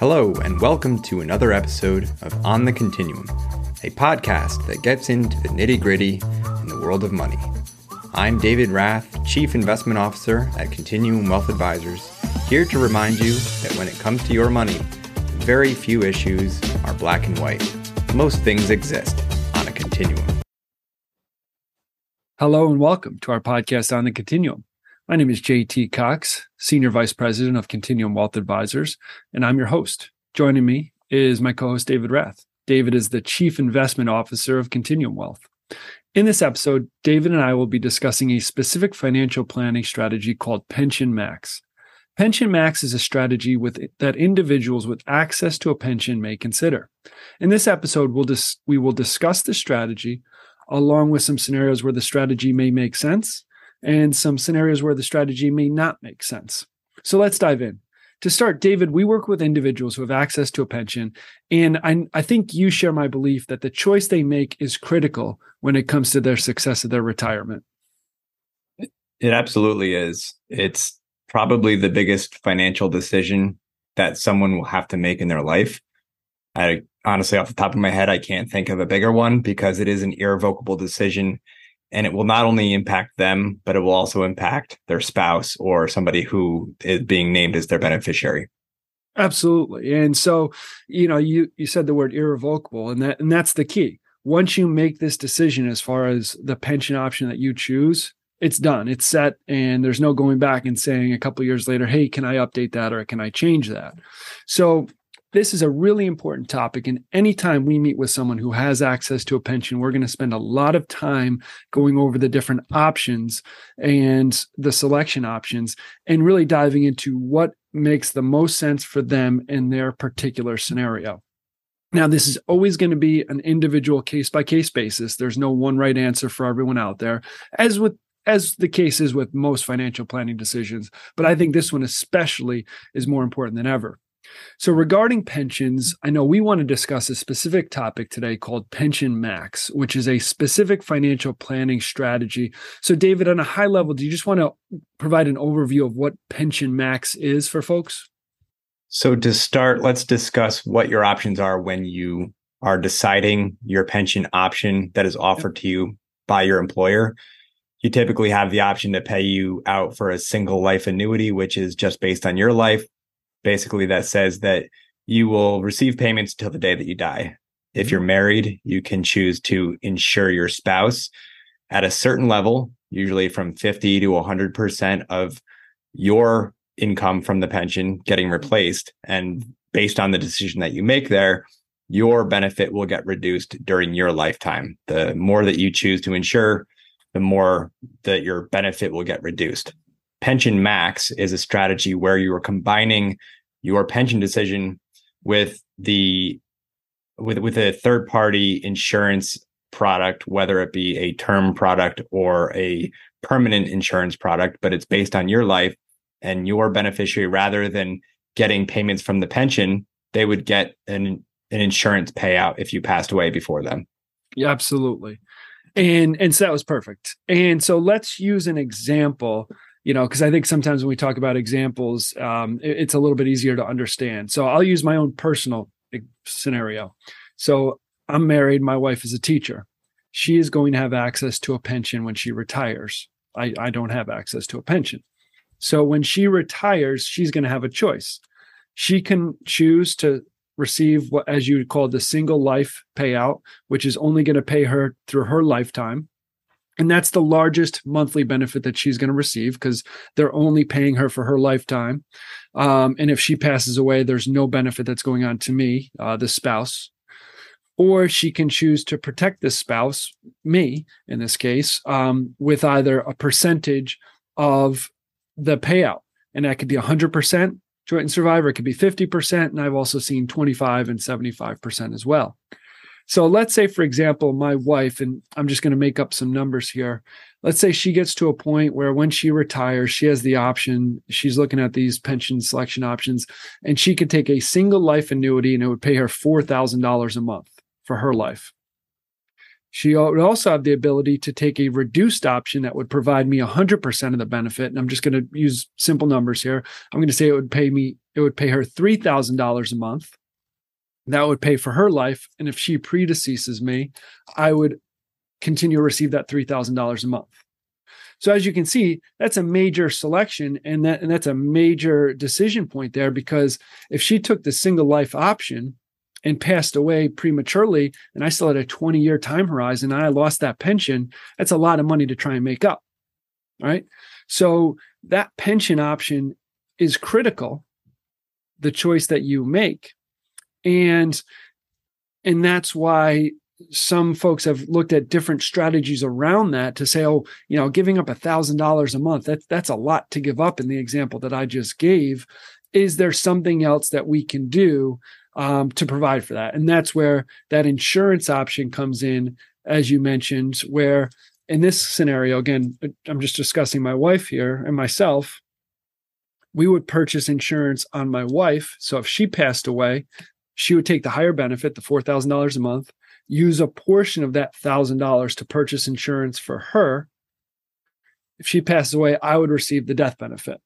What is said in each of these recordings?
Hello, and welcome to another episode of On the Continuum, a podcast that gets into the nitty gritty in the world of money. I'm David Rath, Chief Investment Officer at Continuum Wealth Advisors, here to remind you that when it comes to your money, very few issues are black and white. Most things exist on a continuum. Hello, and welcome to our podcast on the Continuum. My name is JT Cox, Senior Vice President of Continuum Wealth Advisors, and I'm your host. Joining me is my co host, David Rath. David is the Chief Investment Officer of Continuum Wealth. In this episode, David and I will be discussing a specific financial planning strategy called Pension Max. Pension Max is a strategy with that individuals with access to a pension may consider. In this episode, we'll dis- we will discuss the strategy along with some scenarios where the strategy may make sense and some scenarios where the strategy may not make sense. So let's dive in. To start, David, we work with individuals who have access to a pension. And I, I think you share my belief that the choice they make is critical when it comes to their success of their retirement. It absolutely is. It's probably the biggest financial decision that someone will have to make in their life. I honestly, off the top of my head, I can't think of a bigger one because it is an irrevocable decision and it will not only impact them, but it will also impact their spouse or somebody who is being named as their beneficiary. Absolutely. And so, you know, you you said the word irrevocable and that and that's the key. Once you make this decision as far as the pension option that you choose, it's done. It's set and there's no going back and saying a couple years later, "Hey, can I update that or can I change that?" So, this is a really important topic. And anytime we meet with someone who has access to a pension, we're going to spend a lot of time going over the different options and the selection options and really diving into what makes the most sense for them in their particular scenario. Now, this is always going to be an individual case by case basis. There's no one right answer for everyone out there, as with as the case is with most financial planning decisions. But I think this one especially is more important than ever. So, regarding pensions, I know we want to discuss a specific topic today called Pension Max, which is a specific financial planning strategy. So, David, on a high level, do you just want to provide an overview of what Pension Max is for folks? So, to start, let's discuss what your options are when you are deciding your pension option that is offered to you by your employer. You typically have the option to pay you out for a single life annuity, which is just based on your life basically that says that you will receive payments until the day that you die. If mm-hmm. you're married, you can choose to insure your spouse at a certain level, usually from 50 to 100% of your income from the pension getting mm-hmm. replaced. And based on the decision that you make there, your benefit will get reduced during your lifetime. The more that you choose to insure, the more that your benefit will get reduced. Pension Max is a strategy where you are combining your pension decision with the with with a third party insurance product, whether it be a term product or a permanent insurance product, but it's based on your life and your beneficiary rather than getting payments from the pension, they would get an an insurance payout if you passed away before them. Yeah, absolutely. And and so that was perfect. And so let's use an example you know, because I think sometimes when we talk about examples, um, it, it's a little bit easier to understand. So I'll use my own personal scenario. So I'm married. My wife is a teacher. She is going to have access to a pension when she retires. I, I don't have access to a pension. So when she retires, she's going to have a choice. She can choose to receive what, as you would call the single life payout, which is only going to pay her through her lifetime and that's the largest monthly benefit that she's going to receive because they're only paying her for her lifetime. Um, and if she passes away, there's no benefit that's going on to me, uh, the spouse. Or she can choose to protect the spouse, me in this case, um, with either a percentage of the payout. And that could be 100% joint and survivor, it could be 50%. And I've also seen 25 and 75% as well. So let's say, for example, my wife, and I'm just going to make up some numbers here. Let's say she gets to a point where when she retires, she has the option, she's looking at these pension selection options, and she could take a single life annuity and it would pay her $4,000 a month for her life. She would also have the ability to take a reduced option that would provide me 100% of the benefit. And I'm just going to use simple numbers here. I'm going to say it would pay me, it would pay her $3,000 a month. That would pay for her life. And if she predeceases me, I would continue to receive that $3,000 a month. So as you can see, that's a major selection and that and that's a major decision point there because if she took the single life option and passed away prematurely and I still had a 20 year time horizon and I lost that pension, that's a lot of money to try and make up. Right? So that pension option is critical the choice that you make and and that's why some folks have looked at different strategies around that to say, oh, you know, giving up a thousand dollars a month, that's that's a lot to give up in the example that I just gave. Is there something else that we can do um, to provide for that? And that's where that insurance option comes in, as you mentioned, where in this scenario, again, I'm just discussing my wife here and myself. We would purchase insurance on my wife. So if she passed away, she would take the higher benefit, the $4,000 a month use a portion of that thousand dollars to purchase insurance for her. If she passes away, I would receive the death benefit.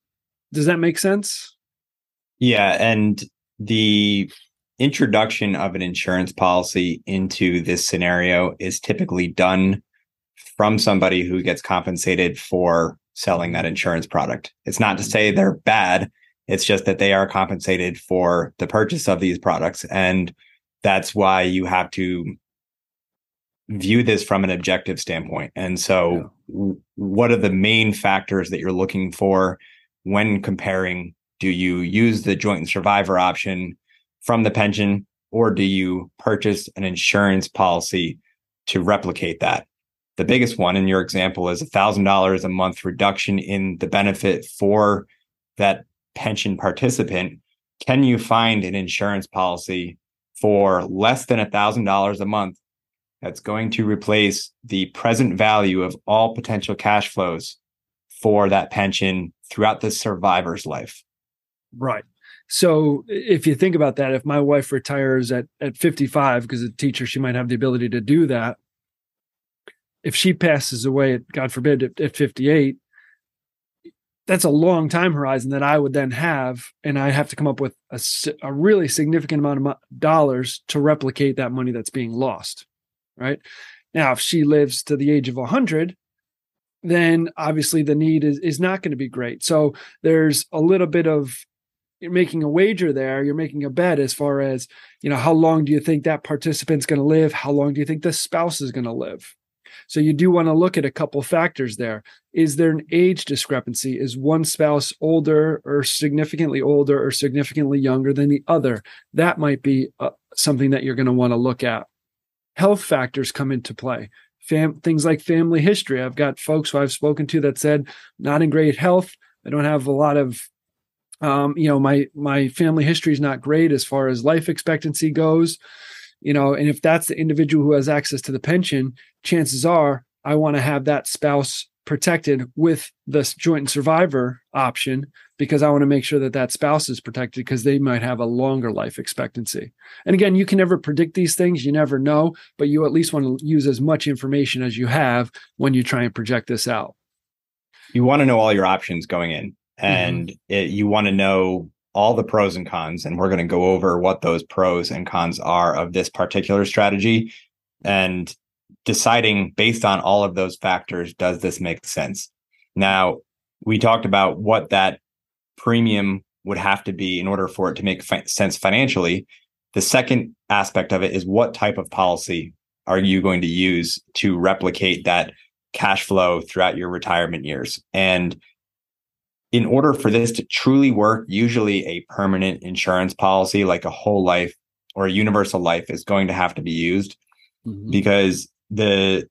Does that make sense? Yeah. And the introduction of an insurance policy into this scenario is typically done from somebody who gets compensated for selling that insurance product. It's not to say they're bad, it's just that they are compensated for the purchase of these products. And that's why you have to view this from an objective standpoint. And so, yeah. what are the main factors that you're looking for when comparing? Do you use the joint and survivor option from the pension, or do you purchase an insurance policy to replicate that? The biggest one in your example is $1,000 a month reduction in the benefit for that pension participant. Can you find an insurance policy for less than $1,000 a month that's going to replace the present value of all potential cash flows for that pension throughout the survivor's life. Right. So if you think about that, if my wife retires at, at 55, because a teacher, she might have the ability to do that. If she passes away, at, God forbid, at, at 58, that's a long time horizon that I would then have, and I have to come up with a, a really significant amount of dollars to replicate that money that's being lost right? Now, if she lives to the age of 100, then obviously the need is, is not going to be great. So there's a little bit of you're making a wager there, you're making a bet as far as, you know, how long do you think that participant's going to live? How long do you think the spouse is going to live? So you do want to look at a couple factors there. Is there an age discrepancy? Is one spouse older or significantly older or significantly younger than the other? That might be uh, something that you're going to want to look at health factors come into play. Fam- things like family history. I've got folks who I've spoken to that said, not in great health. I don't have a lot of, um, you know, my my family history is not great as far as life expectancy goes. You know, and if that's the individual who has access to the pension, chances are I want to have that spouse protected with this joint and survivor option because I want to make sure that that spouse is protected because they might have a longer life expectancy. And again, you can never predict these things, you never know, but you at least want to use as much information as you have when you try and project this out. You want to know all your options going in mm-hmm. and mm-hmm. it, you want to know all the pros and cons and we're going to go over what those pros and cons are of this particular strategy and deciding based on all of those factors does this make sense now we talked about what that premium would have to be in order for it to make fi- sense financially. The second aspect of it is what type of policy are you going to use to replicate that cash flow throughout your retirement years? And in order for this to truly work, usually a permanent insurance policy like a whole life or a universal life is going to have to be used mm-hmm. because the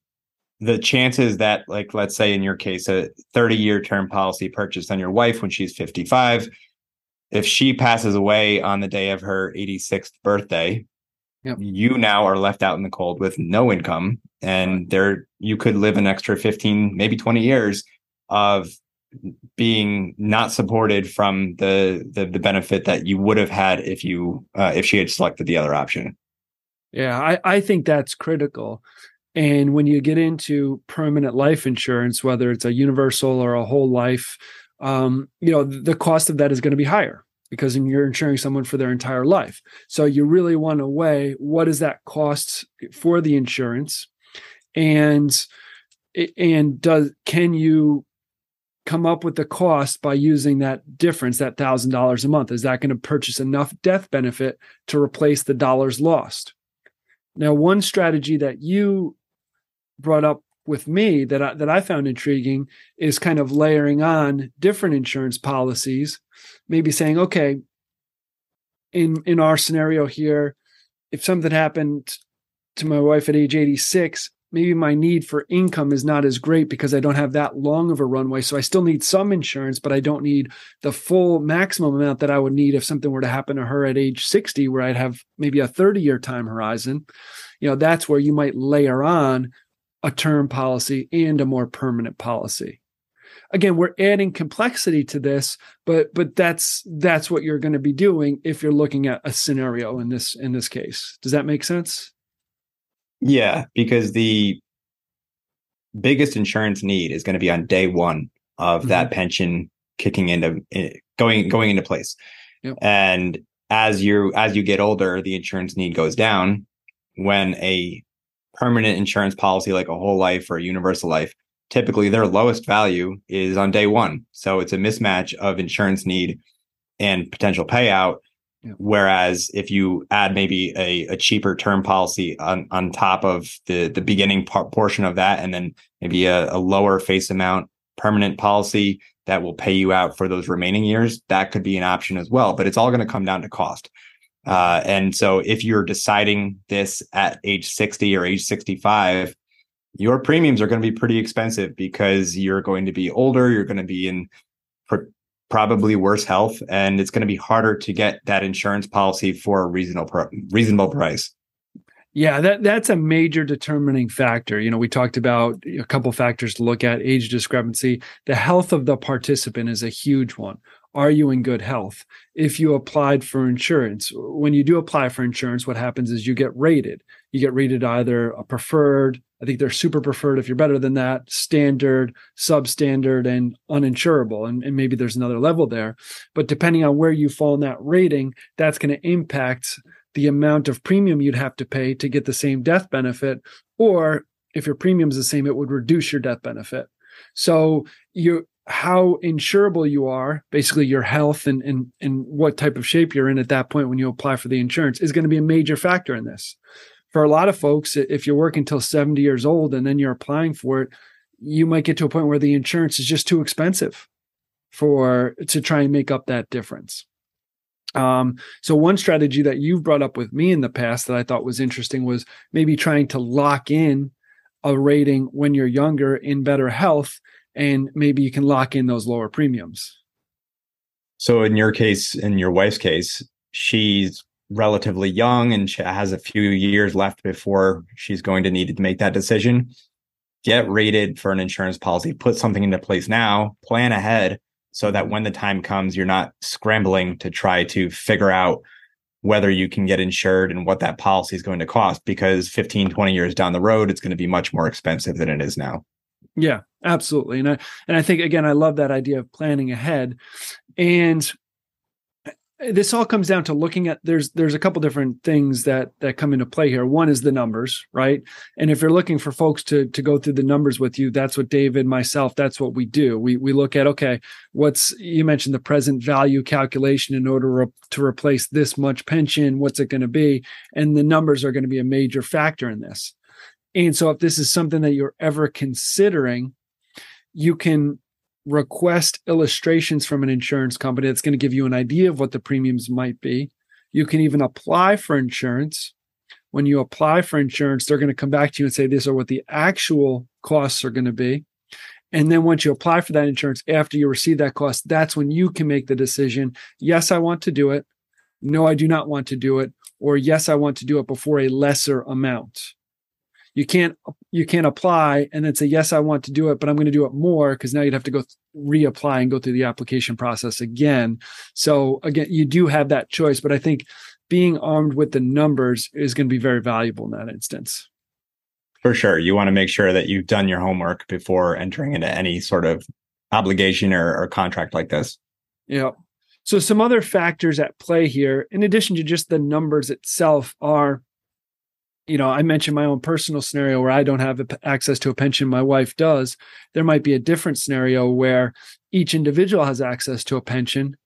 the chances that like let's say in your case a 30 year term policy purchased on your wife when she's 55 if she passes away on the day of her 86th birthday yep. you now are left out in the cold with no income and there you could live an extra 15 maybe 20 years of being not supported from the the, the benefit that you would have had if you uh, if she had selected the other option. Yeah i i think that's critical and when you get into permanent life insurance, whether it's a universal or a whole life, um, you know, the cost of that is going to be higher. because you're insuring someone for their entire life. So you really want to weigh what does that cost for the insurance and and does can you come up with the cost by using that difference that thousand dollars a month is that going to purchase enough death benefit to replace the dollars lost now one strategy that you brought up with me that I, that I found intriguing is kind of layering on different insurance policies maybe saying okay in in our scenario here if something happened to my wife at age 86 maybe my need for income is not as great because I don't have that long of a runway. So I still need some insurance, but I don't need the full maximum amount that I would need if something were to happen to her at age 60, where I'd have maybe a 30 year time horizon. You know, that's where you might layer on a term policy and a more permanent policy. Again, we're adding complexity to this, but but that's that's what you're going to be doing if you're looking at a scenario in this in this case. Does that make sense? Yeah, because the biggest insurance need is going to be on day one of mm-hmm. that pension kicking into going going into place. Yep. And as you as you get older, the insurance need goes down. When a permanent insurance policy like a whole life or a universal life, typically their lowest value is on day one. So it's a mismatch of insurance need and potential payout yeah. Whereas if you add maybe a, a cheaper term policy on, on top of the, the beginning part, portion of that, and then maybe a, a lower face amount permanent policy that will pay you out for those remaining years, that could be an option as well. But it's all going to come down to cost. Uh, and so if you're deciding this at age 60 or age 65, your premiums are going to be pretty expensive because you're going to be older, you're going to be in probably worse health, and it's going to be harder to get that insurance policy for a reasonable reasonable price. Yeah, that that's a major determining factor. You know, we talked about a couple factors to look at: age discrepancy. The health of the participant is a huge one. Are you in good health? If you applied for insurance, when you do apply for insurance, what happens is you get rated. You get rated either a preferred, I think they're super preferred if you're better than that, standard, substandard, and uninsurable. And, and maybe there's another level there. But depending on where you fall in that rating, that's going to impact the amount of premium you'd have to pay to get the same death benefit. Or if your premium is the same, it would reduce your death benefit. So you how insurable you are, basically your health and, and and what type of shape you're in at that point when you apply for the insurance is going to be a major factor in this for a lot of folks, if you're working till 70 years old and then you're applying for it, you might get to a point where the insurance is just too expensive for to try and make up that difference. Um, so one strategy that you've brought up with me in the past that I thought was interesting was maybe trying to lock in a rating when you're younger in better health, and maybe you can lock in those lower premiums. So in your case, in your wife's case, she's relatively young and she has a few years left before she's going to need to make that decision, get rated for an insurance policy, put something into place now, plan ahead so that when the time comes, you're not scrambling to try to figure out whether you can get insured and what that policy is going to cost because 15 20 years down the road it's going to be much more expensive than it is now yeah absolutely and i and i think again i love that idea of planning ahead and eh, this all comes down to looking at there's there's a couple different things that that come into play here. One is the numbers right? And if you're looking for folks to to go through the numbers with you that's what david myself that's what we do. We we look at okay what's you mentioned the present value calculation in order to replace this much pension what's it going to be? And the numbers are going to be a major factor in this and so if this is something that you're ever considering you can request illustrations from an insurance company that's going to give you an idea of what the premiums might be. You can even apply for insurance. When you apply for insurance, they're going to come back to you and say, These are what the actual costs are going to be. And then once you apply for that insurance, after you receive that cost, that's when you can make the decision yes, I want to do it. No, I do not want to do it. Or yes, I want to do it before a lesser amount you can't you can't apply and then say yes i want to do it but i'm going to do it more because now you'd have to go th- reapply and go through the application process again. So again you do have that choice but i think being armed with the numbers is going to be very valuable in that instance. For sure. You want to make sure that you've done your homework before entering into any sort of obligation or, or contract like this. Yeah So, some other factors at play here, in addition to just the numbers itself, are you know, I mentioned my own personal scenario where I don't have access to a pension, my wife does. There might be a different scenario where each individual has access to a pension.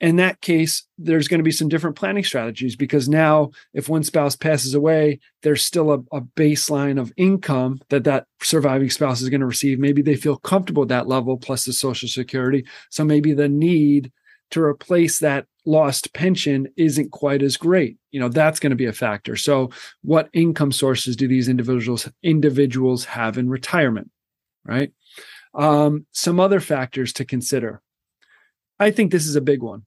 In that case, there's going to be some different planning strategies because now, if one spouse passes away, there's still a, a baseline of income that that surviving spouse is going to receive. Maybe they feel comfortable at that level plus the Social Security. So maybe the need to replace that lost pension isn't quite as great. You know that's going to be a factor. So what income sources do these individuals individuals have in retirement right? Um, some other factors to consider. I think this is a big one.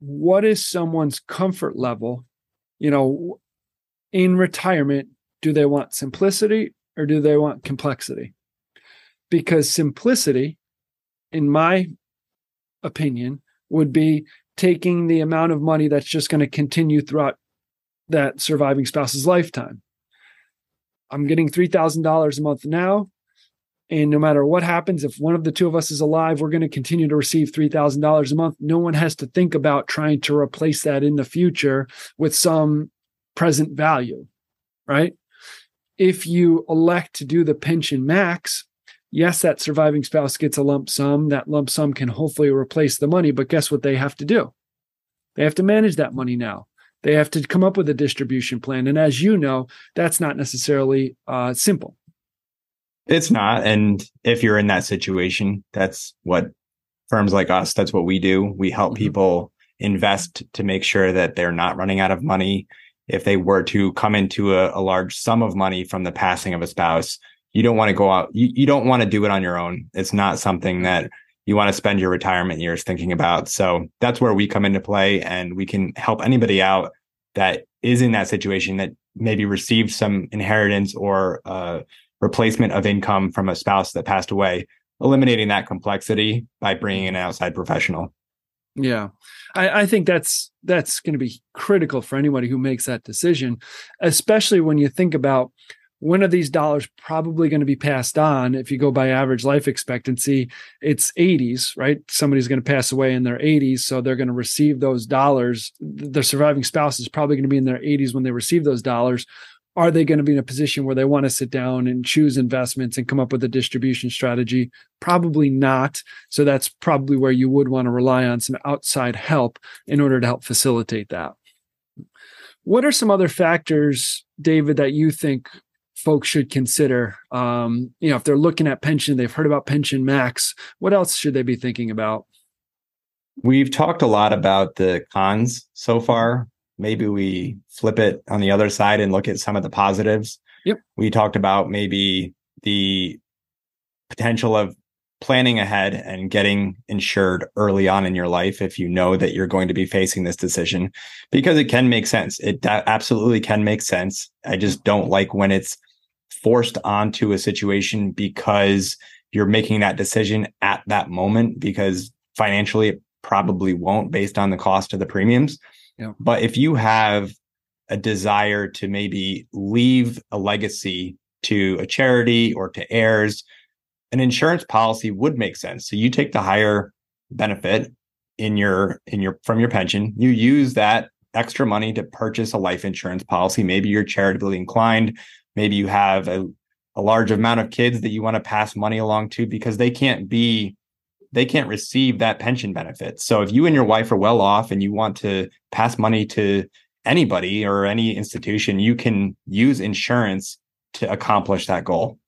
What is someone's comfort level you know in retirement? Do they want simplicity or do they want complexity? Because simplicity in my opinion would be taking the amount of money that's just going to continue throughout that surviving spouse's lifetime. I'm getting $3,000 a month now. And no matter what happens, if one of the two of us is alive, we're going to continue to receive $3,000 a month. No one has to think about trying to replace that in the future with some present value, right? If you elect to do the pension max, yes, that surviving spouse gets a lump sum. That lump sum can hopefully replace the money, but guess what they have to do? They have to manage that money now. They have to come up with a distribution plan. And as you know, that's not necessarily uh, simple. It's not. And if you're in that situation, that's what firms like us, that's what we do. We help mm-hmm. people invest to make sure that they're not running out of money. If they were to come into a, a large sum of money from the passing of a spouse, you don't want to go out you, you don't want to do it on your own. It's not something that you want to spend your retirement years thinking about. So that's where we come into play and we can help anybody out that is in that situation that maybe received some inheritance or uh, replacement of income from a spouse that passed away eliminating that complexity by bringing in an outside professional. Yeah. I, I, think that's that's going to be critical for anybody who makes that decision especially when you think about when are these dollars probably going to be passed on? If you go by average life expectancy, it's 80s, right? Somebody's going to pass away in their 80s. So they're going to receive those dollars. Their surviving spouse is probably going to be in their 80s when they receive those dollars. Are they going to be in a position where they want to sit down and choose investments and come up with a distribution strategy? Probably not. So that's probably where you would want to rely on some outside help in order to help facilitate that. What are some other factors, David, that you think folks should consider? Um, you know, if they're looking at pension, they've heard about pension max. What else should they be thinking about? We've talked a lot about the cons so far. Maybe we flip it on the other side and look at some of the positives. Yep. We talked about maybe the potential of planning ahead and getting insured early on in your life if you know that you're going to be facing this decision because it can make sense. It absolutely can make sense. I just don't like when it's forced onto a situation because you're making that decision at that moment because financially it probably won't based on the cost of the premiums. Yeah. But if you have a desire to maybe leave a legacy to a charity or to heirs, an insurance policy would make sense. So you take the higher benefit in your in your from your pension, you use that extra money to purchase a life insurance policy. Maybe you're charitably inclined, Maybe you have a, a large amount of kids that you want to pass money along to because they can't be they can't receive that pension benefit. So if you and your wife are well off and you want to pass money to anybody or any institution, you can use insurance to accomplish that goal.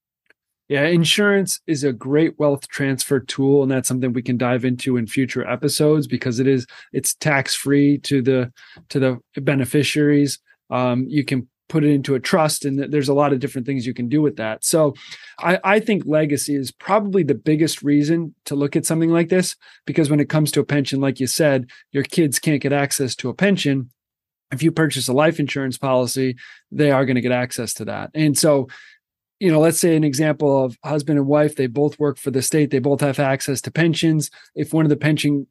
Yeah, insurance is a great wealth transfer tool and that's something we can dive into in future episodes because it is it's tax free to the to the beneficiaries. Um, you can put it into a trust and there's a lot of different things you can do with that. So I, I, think legacy is probably the biggest reason to look at something like this because when it comes to a pension like you said your kids can't get access to a pension. If you purchase a life insurance policy they are going to get access to that. And so you know let's say an example of husband and wife they both work for the state they both have access to pensions. If one of the pension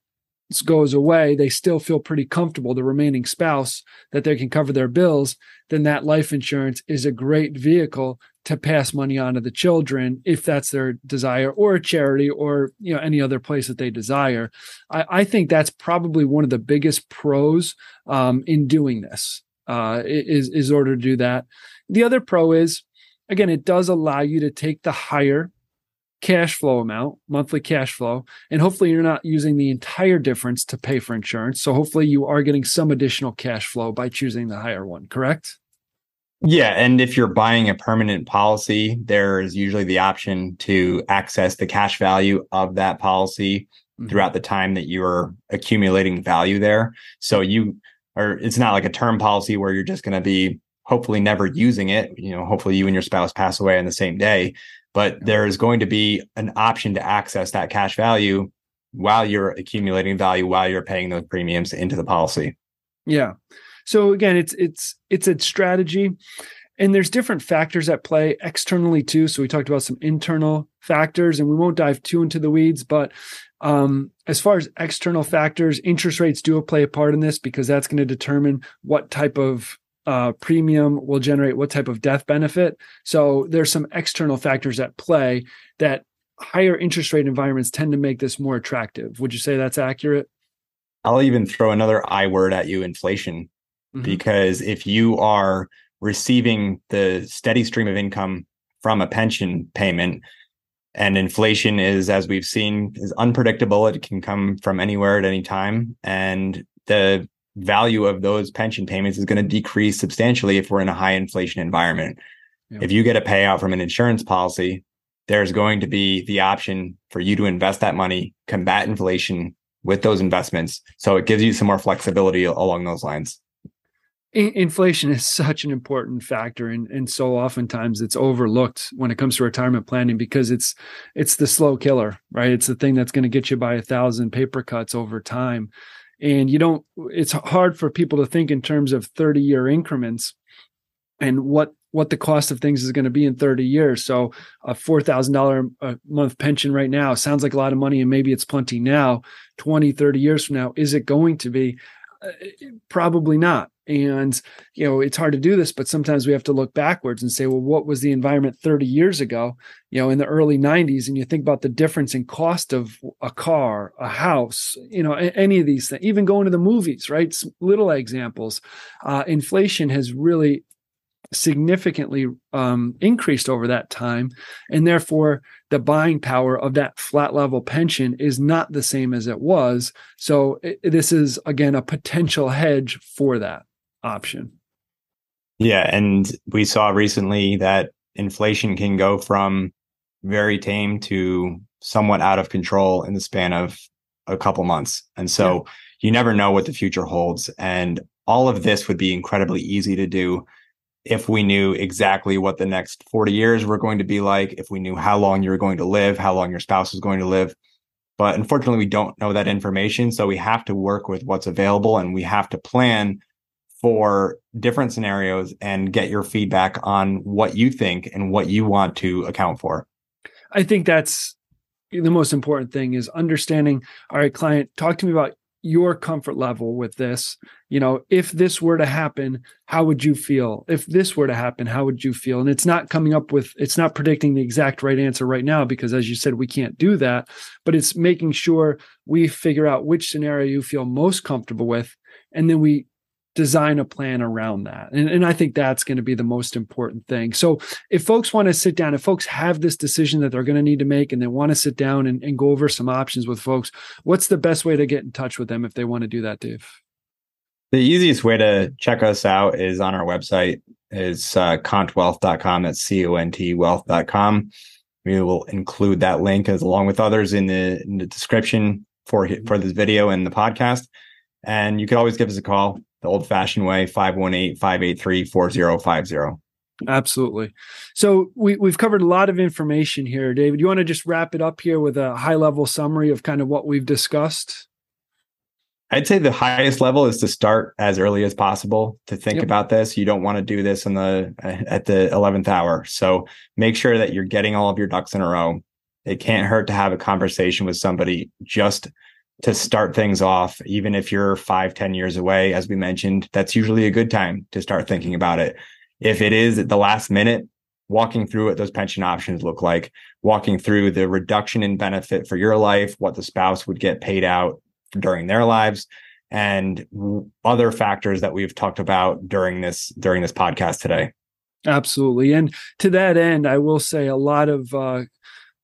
goes away, they still feel pretty comfortable, the remaining spouse, that they can cover their bills, then that life insurance is a great vehicle to pass money on to the children if that's their desire or a charity or you know any other place that they desire. I, I think that's probably one of the biggest pros um, in doing this uh, is is order to do that. The other pro is again it does allow you to take the higher cash flow amount monthly cash flow and hopefully you're not using the entire difference to pay for insurance so hopefully you are getting some additional cash flow by choosing the higher one correct yeah. And if you're buying a permanent policy, there is usually the option to access the cash value of that policy mm-hmm. throughout the time that you're accumulating value there. So you or it's not like a term policy where you're just going to be hopefully never using it. You know, hopefully you and your spouse pass away on the same day, but there is going to be an option to access that cash value while you're accumulating value, while you're paying those premiums into the policy. Yeah. So again, it's it's it's a strategy and there's different factors at play externally too. So we talked about some internal factors and we won't dive too into the weeds, but um, as far as external factors, interest rates do play a part in this because that's going to determine what type of uh, premium will generate what type of death benefit. So there's some external factors at play that higher interest rate environments tend to make this more attractive. Would you say that's accurate? I'll even throw another I word at you inflation mm-hmm. because if you are receiving the steady stream of income from a pension payment and inflation is as we've seen is unpredictable it can come from anywhere at any time and the value of those pension payments is going to decrease substantially if we're in a high inflation environment. Yeah. if you get a payout from an insurance policy there's going to be the option for you to invest that money combat inflation with those investments. So it gives you some more flexibility along those lines. Inflation is such an important factor and, and so oftentimes it's overlooked when it comes to retirement planning because it's it's the slow killer right? It's the thing that's going to get you by a thousand paper cuts over time and you don't it's hard for people to think in terms of 30 year increments and what what the cost of things is going to be in 30 years. So a $4000 a month pension right now sounds like a lot of money and maybe it's plenty now. 20 30 years from now is it going to be? Uh, probably not and, you know, it's hard to do this, but sometimes we have to look backwards and say, well, what was the environment 30 years ago, you know, in the early 90s? And you think about the difference in cost of a car, a house, you know, any of these things, even going to the movies, right? Little examples. Uh, inflation has really significantly um, increased over that time. And therefore, the buying power of that flat level pension is not the same as it was. So, it, this is, again, a potential hedge for that option. Yeah. And we saw recently that inflation can go from very tame to somewhat out of control in the span of a couple months. And so yeah. you never know what the future holds. And all of this would be incredibly easy to do if we knew exactly what the next 40 years were going to be like, if we knew how long you were going to live, how long your spouse was going to live. But unfortunately, we don't know that information. So we have to work with what's available and we have to plan for different scenarios and get your feedback on what you think and what you want to account for. I think that's the most important thing is understanding all right client talk to me about your comfort level with this. You know if this were to happen how would you feel? If this were to happen how would you feel? And it's not coming up with it's not predicting the exact right answer right now because as you said we can't do that but it's making sure we figure out which scenario you feel most comfortable with and then we design a plan around that. And, and I think that's going to be the most important thing. So if folks want to sit down, if folks have this decision that they're going to need to make and they want to sit down and, and go over some options with folks, what's the best way to get in touch with them if they want to do that, Dave? The easiest way to check us out is on our website is uh, contwealth.com. That's C-O-N-T wealth.com. We will include that link as along with others in the, in the description for, for this video and the podcast. And you can always give us a call the old fashioned way 518 583 4050. Absolutely. So we, we've covered a lot of information here, David. You want to just wrap it up here with a high level summary of kind of what we've discussed? I'd say the highest level is to start as early as possible to think yep. about this. You don't want to do this in the eh, at the 11th hour. So make sure that you're getting all of your ducks in a row. It can't hurt to have a conversation with somebody just to start things off, even if you're five, ten years away, as we mentioned, that's usually a good time to start thinking about it. If it is at the last minute, walking through what those pension options look like, walking through the reduction in benefit for your life, what the spouse would get paid out during their lives, and other factors that we've talked about during this during this podcast today. Absolutely. And to that end, I will say a lot of uh,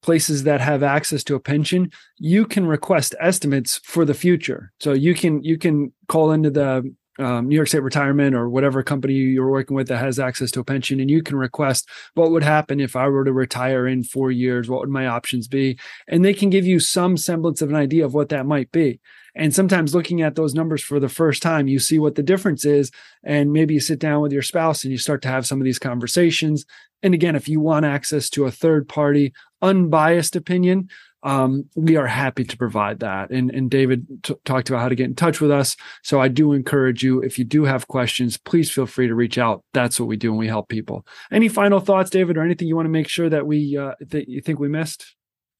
places that have access to a pension, you can request estimates for the future. So you can you can call into the um, New York State Retirement or whatever company you're working with that has access to a pension, and you can request what would happen if I were to retire in four years. What would my options be? And they can give you some semblance of an idea of what that might be. And sometimes looking at those numbers for the first time, you see what the difference is. And maybe you sit down with your spouse and you start to have some of these conversations. And again, if you want access to a third party, unbiased opinion, um, we are happy to provide that. And, and David t- talked about how to get in touch with us. So I do encourage you, if you do have questions, please feel free to reach out. That's what we do and we help people. Any final thoughts, David, or anything you want to make sure that we uh, that you think we missed?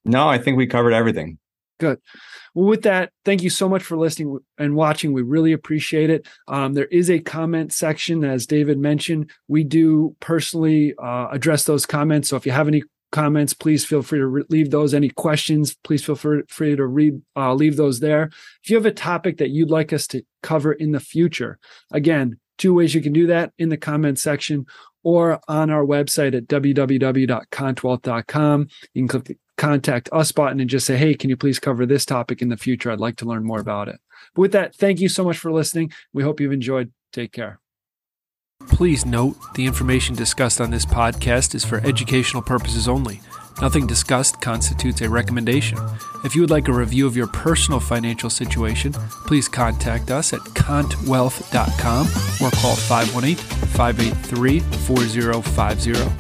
No, I think we covered everything. Good. Well, with that, thank you so much for listening and watching. We really appreciate it. Um, there is a comment section, as David mentioned. We do personally uh, address those comments. So if you have any comments, please feel free to re- leave those. Any questions, please feel free, to read, uh, leave those there. If you have a topic that you'd like us to cover in the future, again, two ways you can do that in the comment section or on our website at www.contwealth.com. You can click the contact us button and just say, hey, can you please cover this topic in the future? I'd like to learn more about it. But with that, thank you so much for listening. We hope you've enjoyed. Take care. Please note the information discussed on this podcast is for educational purposes only. Nothing discussed constitutes a recommendation. If you would like a review of your personal financial situation, please contact us at contwealth.com or call 518 583 4050.